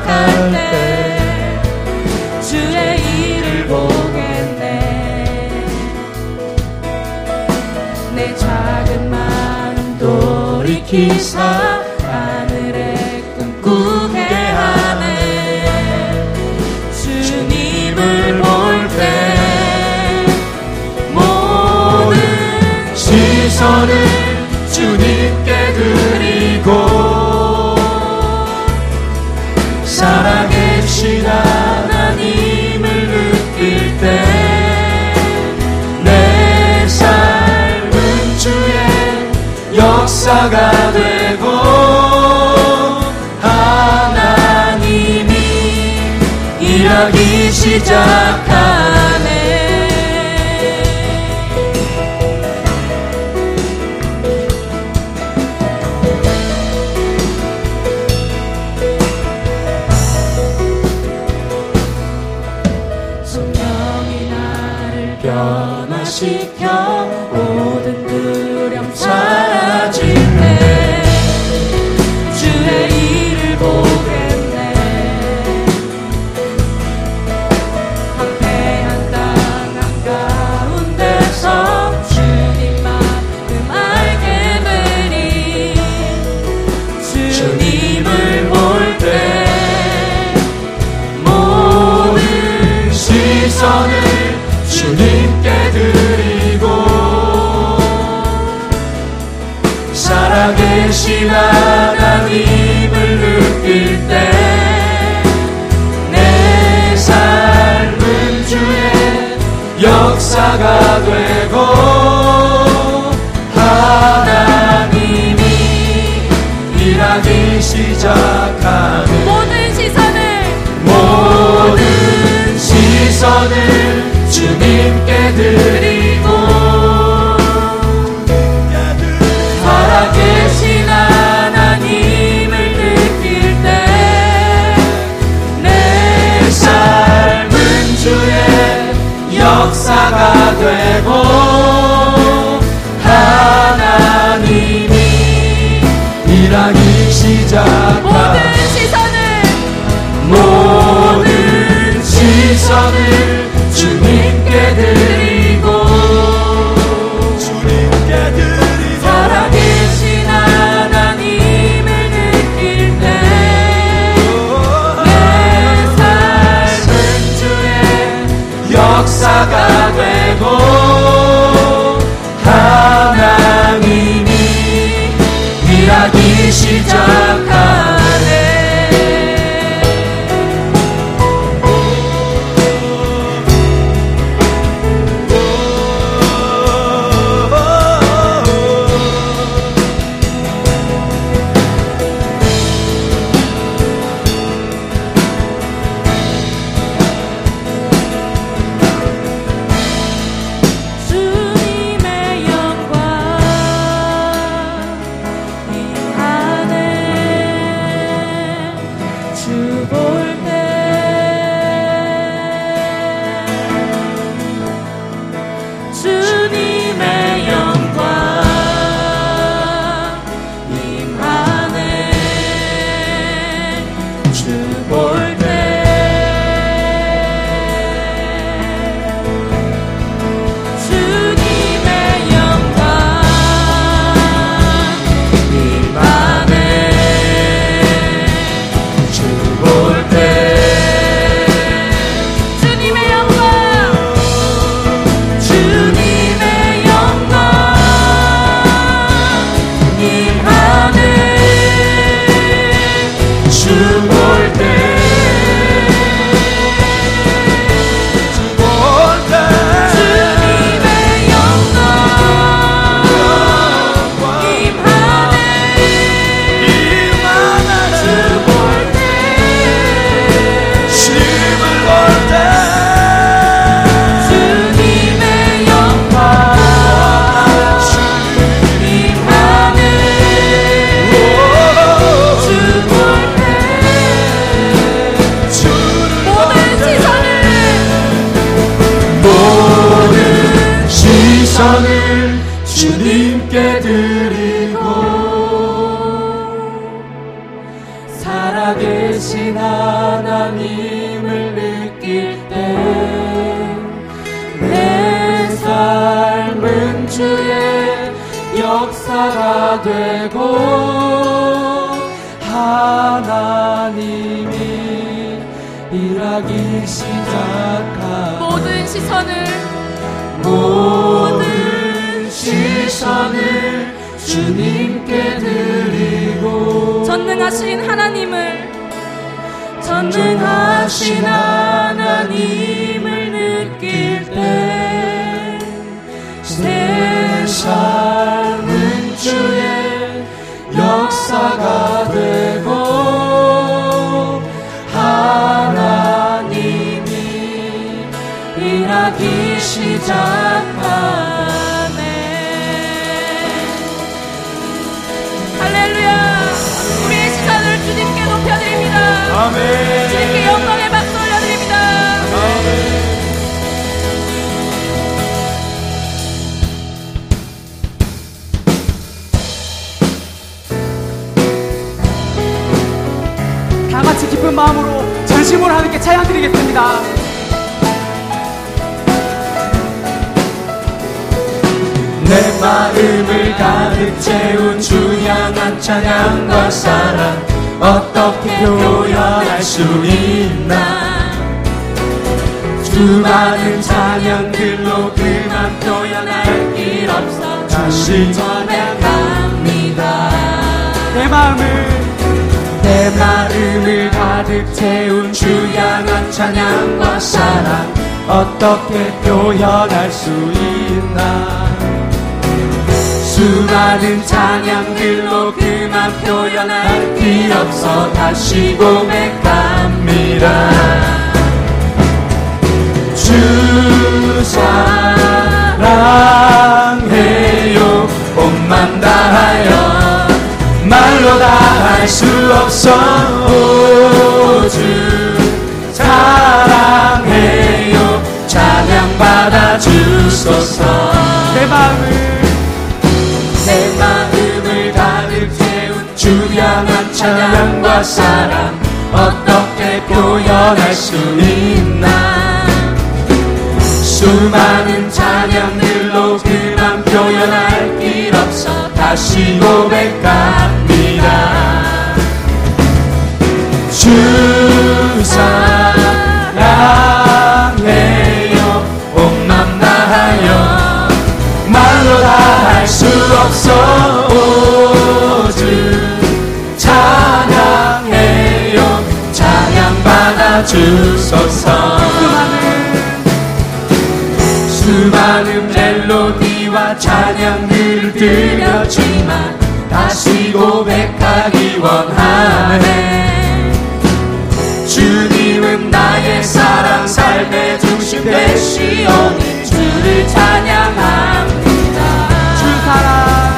생각할 때 주의 일을 보겠네. 내 작은 마음 돌이키사 역사가 되고 하나님이 일하기 시작 영선을 주님께 드리고 살아계신 하나님을 느낄 때 내 삶은 주의 역사가 되고 하나님이 일하기 시작 주님께 드리고 살아계신 하나님을 느낄 때 내 삶은 주의 역사가 되고 전을 주님께 드리고 살아계신 하나님을 느낄 때 내 삶은 주의 역사가 되고 하나님이 일하기 시작하 모든 시선을 모든 시선을 주님께 드리고 전능하신 하나님을 전능하신 하나님을 느낄 때내 삶 주님께 영광의 박수 올려드립니다. 다 같이 기쁜 마음으로 전심으로 하나님께 찬양 드리겠습니다. 내 마음을 가득 채운 주향한 찬양과 사랑 어떻게 표현할 수 있나? 수많은 찬양들로 그만 표현할 길 없어 다시 전해갑니다. 내 마음을 내 마음을 가득 채운 주향한 찬양과 사랑 어떻게 표현할 수 있나 수많은 찬양들로 그만 표현할 길 없어. 다시 고백합니다. 주 사랑해요. 온맘 다하여 말로 다 할 수 없어. 주 사랑해요. 찬양 받아 주소서. 내 마음을 찬양과 사랑 어떻게 표현할 수 있나? 수많은 찬양들로 그만 표현할 길 없어 다시 고백합니다. 주 사랑해요. 온맘 다하여 말로 다 할 수 없어 주소서. 수많은 멜로디와 찬양을 들려지만 다시 고백하기 원하네. 주님은 나의 사랑 삶의 중심 되시오니 주를 찬양합니다. 주 사랑.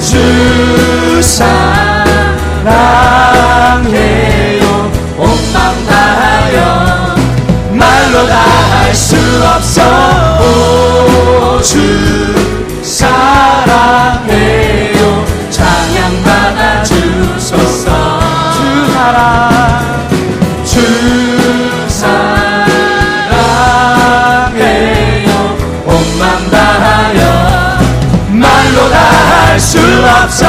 주 사랑해요 수 없어. 주 사랑해요. 찬양 받아 주소서. 주 사랑 주 사랑해요. 온맘 다하여 말로 다 할 수 없어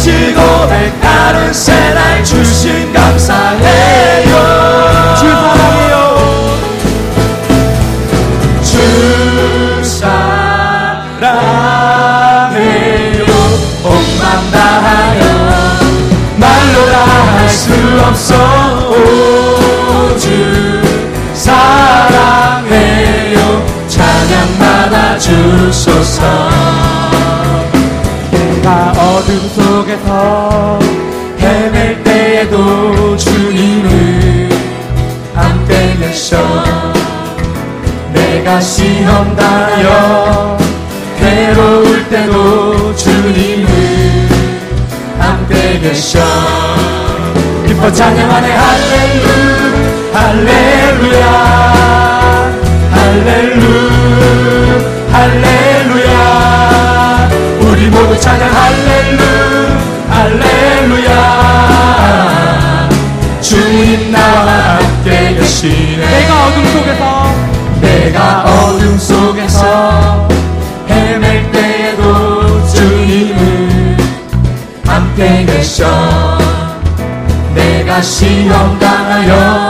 주시고 백다른 새날 주신 감사해요. 주 사랑해요. 주 사랑해요. 온맘 다하여 말로 다 할 수 없어. 오주 사랑해요. 찬양받아 주소서. 어둠 속에서 헤맬 때에도 주님을 안 빼내셔. 내가 시험 당하여 괴로울 때도 주님을 안 빼내셔. 기뻐 찬양하네 할렐루 할렐루야 할렐루 할렐루야. 우리 모두 찬양할래 내가 시험 당하여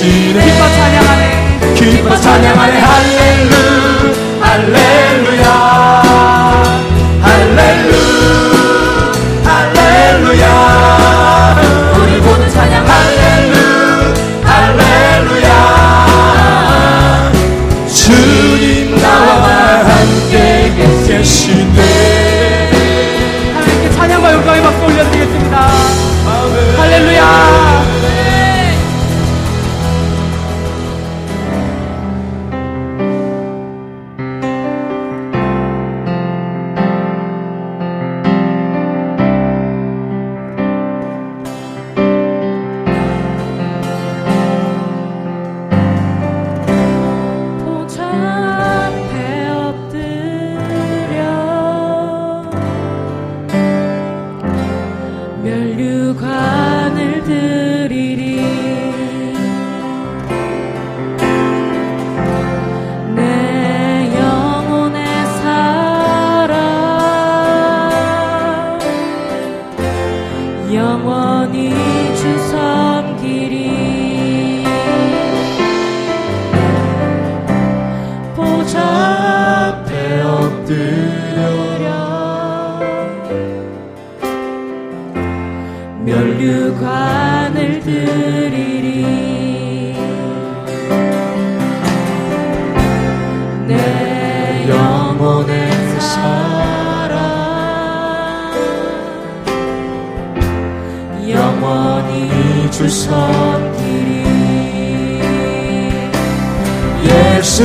되시네 기뻐 찬양하네. 기뻐 찬양하네. 할렐루야 주석들이 예수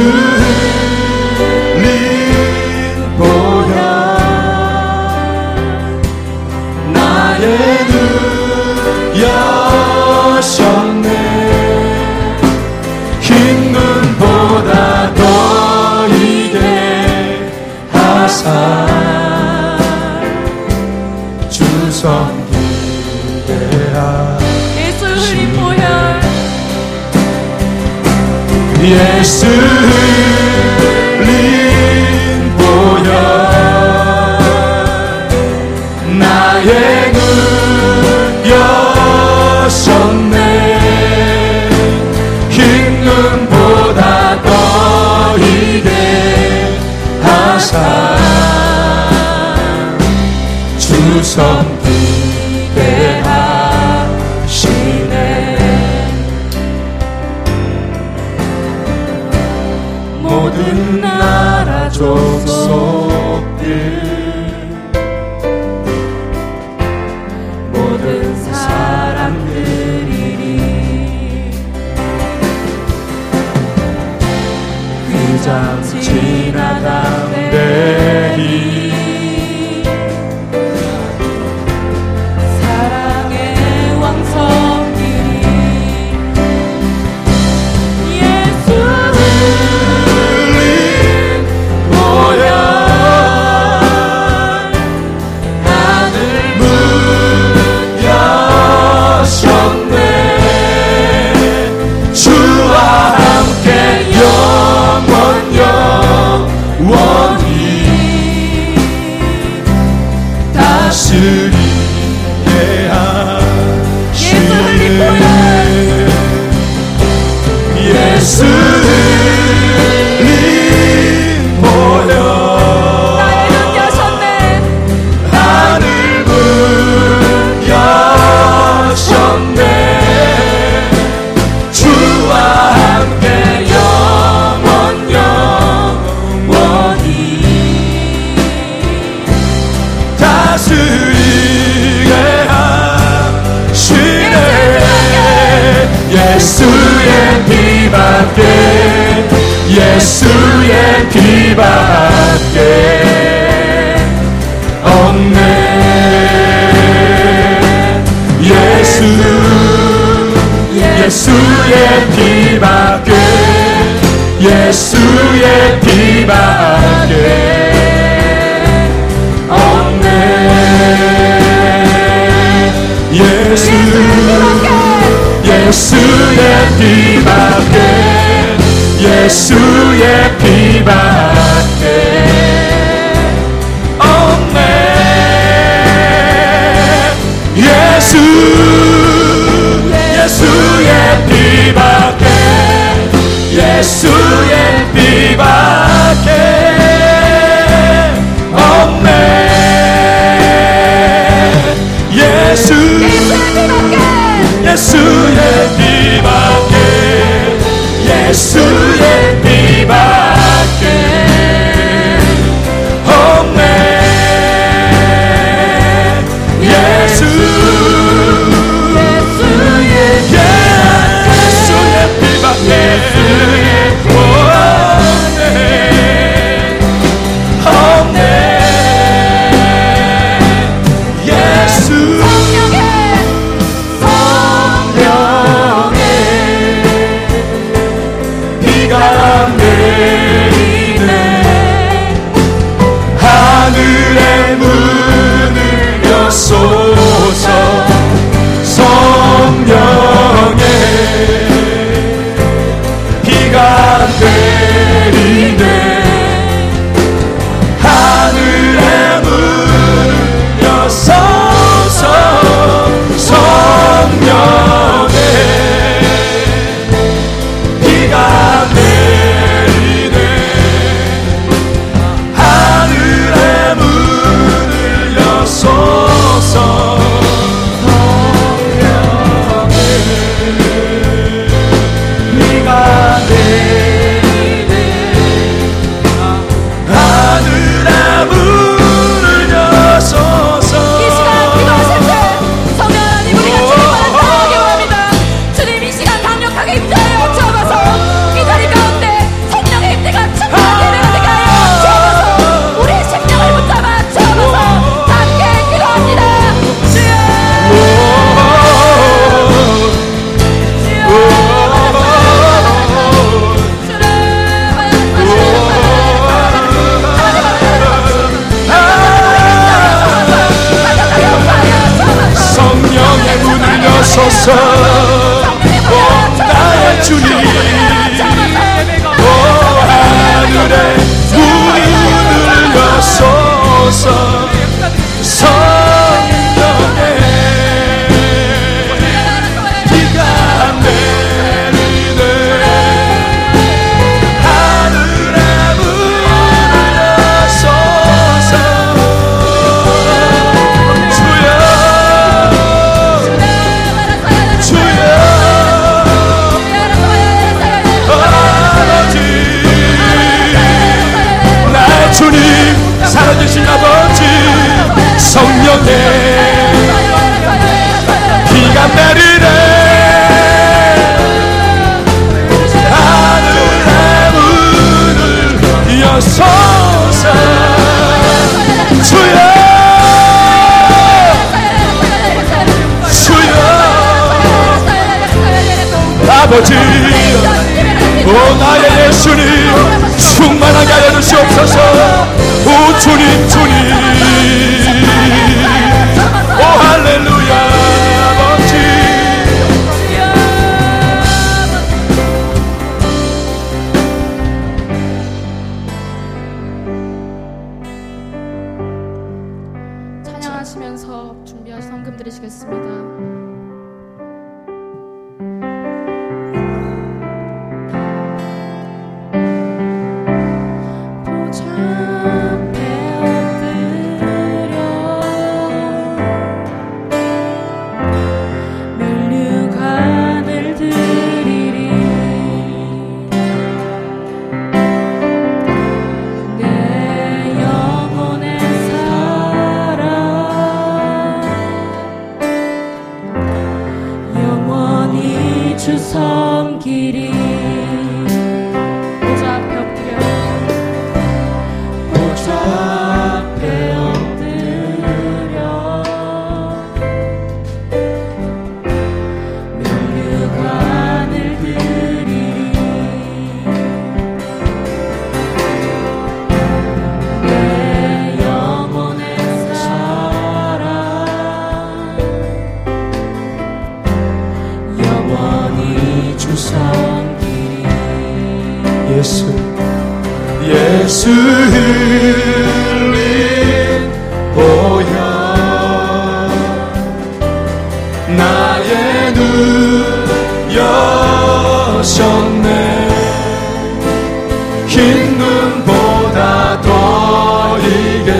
예수이게 하시네. 예수의 피 밖에 예수의 피 밖에 없네. 예수 예수의 피 밖에 예수의 피 밖에 예수 예수의 피밖에. 예수의 피밖에. 없네. 예수. 예수의 피밖에. 예수. 주님 Kiri 나의 눈 여셨네. 흰 눈보다 더 이게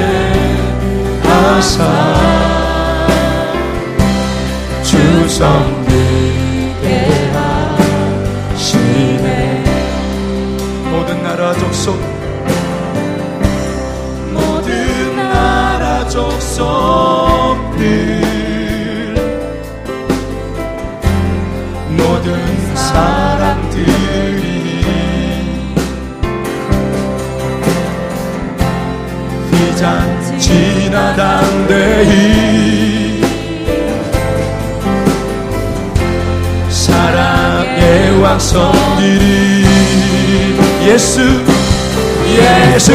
하사 지나당대히 사랑의 왕성들이 예수 예수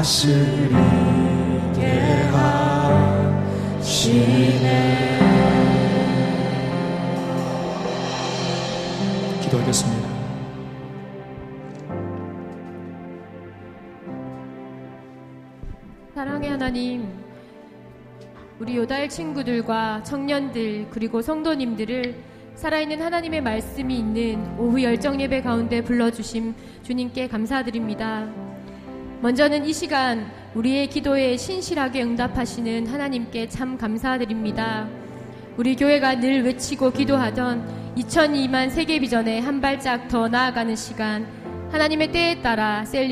다스리게 하시네 기도하겠습니다 사랑의 하나님, 우리 요달 친구들과 청년들 그리고 성도님들을 살아있는 하나님의 말씀이 있는 오후 열정 예배 가운데 불러주심 주님께 감사드립니다. 먼저는 이 시간 우리의 기도에 신실하게 응답하시는 하나님께 참 감사드립니다. 우리 교회가 늘 외치고 기도하던 2002만 세계 비전에 한 발짝 더 나아가는 시간 하나님의 때에 따라 셀리